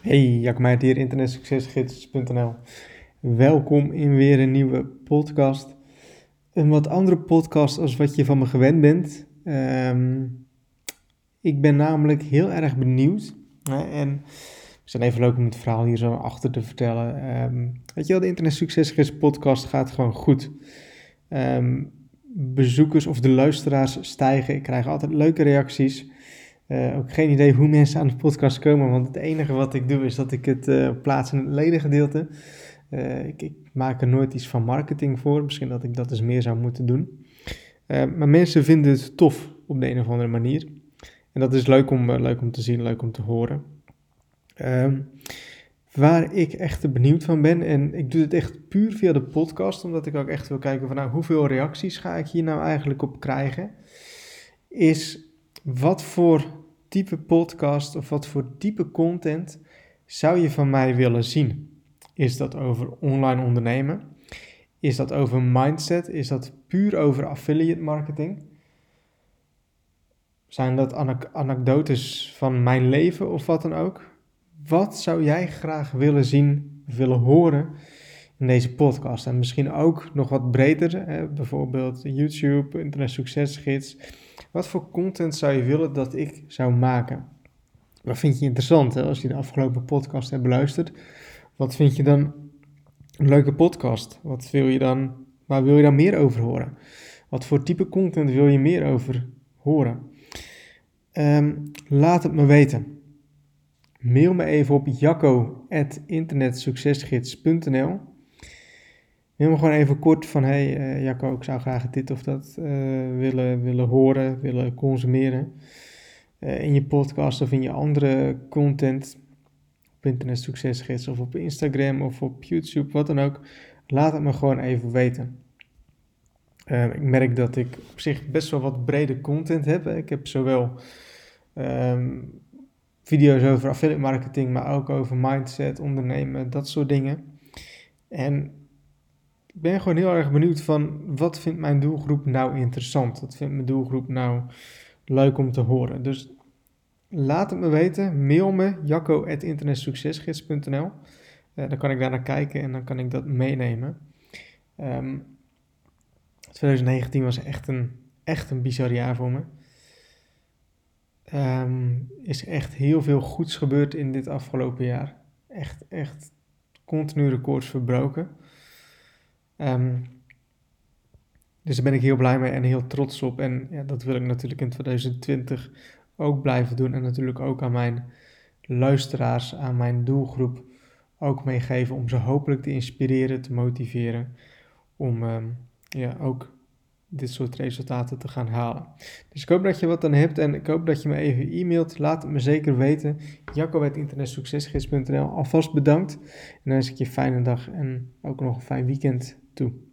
Hey, Jacob Meijert hier, internetsuccesgids.nl. Welkom in weer een nieuwe podcast. Een wat andere podcast als wat je van me gewend bent. Ehm, ik ben namelijk heel erg benieuwd. Hè, en het is even leuk om het verhaal hier zo achter te vertellen. Um, weet je wel, de Internet Succesgids podcast gaat gewoon goed. Ehm, bezoekers of de luisteraars stijgen. Ik krijg altijd leuke reacties. Uh, ook geen idee hoe mensen aan de podcast komen, want het enige wat ik doe is dat ik het uh, plaats in het ledengedeelte. Uh, ik, ik, maak er nooit iets van marketing voor, misschien dat ik dat eens meer zou moeten doen. maar mensen vinden het tof op de een of andere manier. En dat is leuk om, leuk om te zien, leuk om te horen. Ehm, waar ik echt benieuwd van ben, en ik doe het echt puur via de podcast, omdat ik ook echt wil kijken van nou, hoeveel reacties ga ik hier nou eigenlijk op krijgen, is wat voor type podcast of wat voor type content zou je van mij willen zien? Is dat over online ondernemen? Is dat over mindset? Is dat puur over affiliate marketing? Zijn dat anekdotes van mijn leven of wat dan ook? Wat zou jij graag willen zien, willen horen in deze podcast? En misschien ook nog wat breder, hè? bijvoorbeeld YouTube, Internet Succesgids wat voor content zou je willen dat ik zou maken? Wat vind je interessant als je de afgelopen podcast hebt beluisterd? Wat vind je dan een leuke podcast? Wat wil je dan, waar wil je dan meer over horen? Wat voor type content wil je meer over horen? Ehm, laat het me weten. Mail me even op jacco.internetsuccesgids.nl Helemaal gewoon even kort van, hey uh, Jacco, ik zou graag dit of dat uh, willen, willen horen, willen consumeren. Uh, in je podcast of in je andere content, op Internet Succesgids of op Instagram of op YouTube, wat dan ook. Laat het me gewoon even weten. ik merk dat ik op zich best wel wat brede content heb. Ik heb zowel um, video's over affiliate marketing, maar ook over mindset, ondernemen, dat soort dingen. En ben gewoon heel erg benieuwd van wat vindt mijn doelgroep nou interessant? Wat vindt mijn doelgroep nou leuk om te horen? Dus laat het me weten. Mail me jacco.internetsuccesgids.nl uh, Dan kan ik daar naar kijken en dan kan ik dat meenemen. Um, ehm, 2019 was echt een, echt een bizar jaar voor me. Um, is echt heel veel goeds gebeurd in dit afgelopen jaar. Echt, echt continu records verbroken. Um, dus daar ben ik heel blij mee en heel trots op. En ja, dat wil ik natuurlijk in 2020 ook blijven doen. En natuurlijk ook aan mijn luisteraars, aan mijn doelgroep ook meegeven. Om ze hopelijk te inspireren, te motiveren. Om um, ja, ook dit soort resultaten te gaan halen. Dus ik hoop dat je wat aan hebt en ik hoop dat je me even e-mailt. Laat het me zeker weten. Jacco.internetsuccesgids.nl Alvast bedankt. En dan wens ik je een fijne dag en ook nog een fijn weekend tout.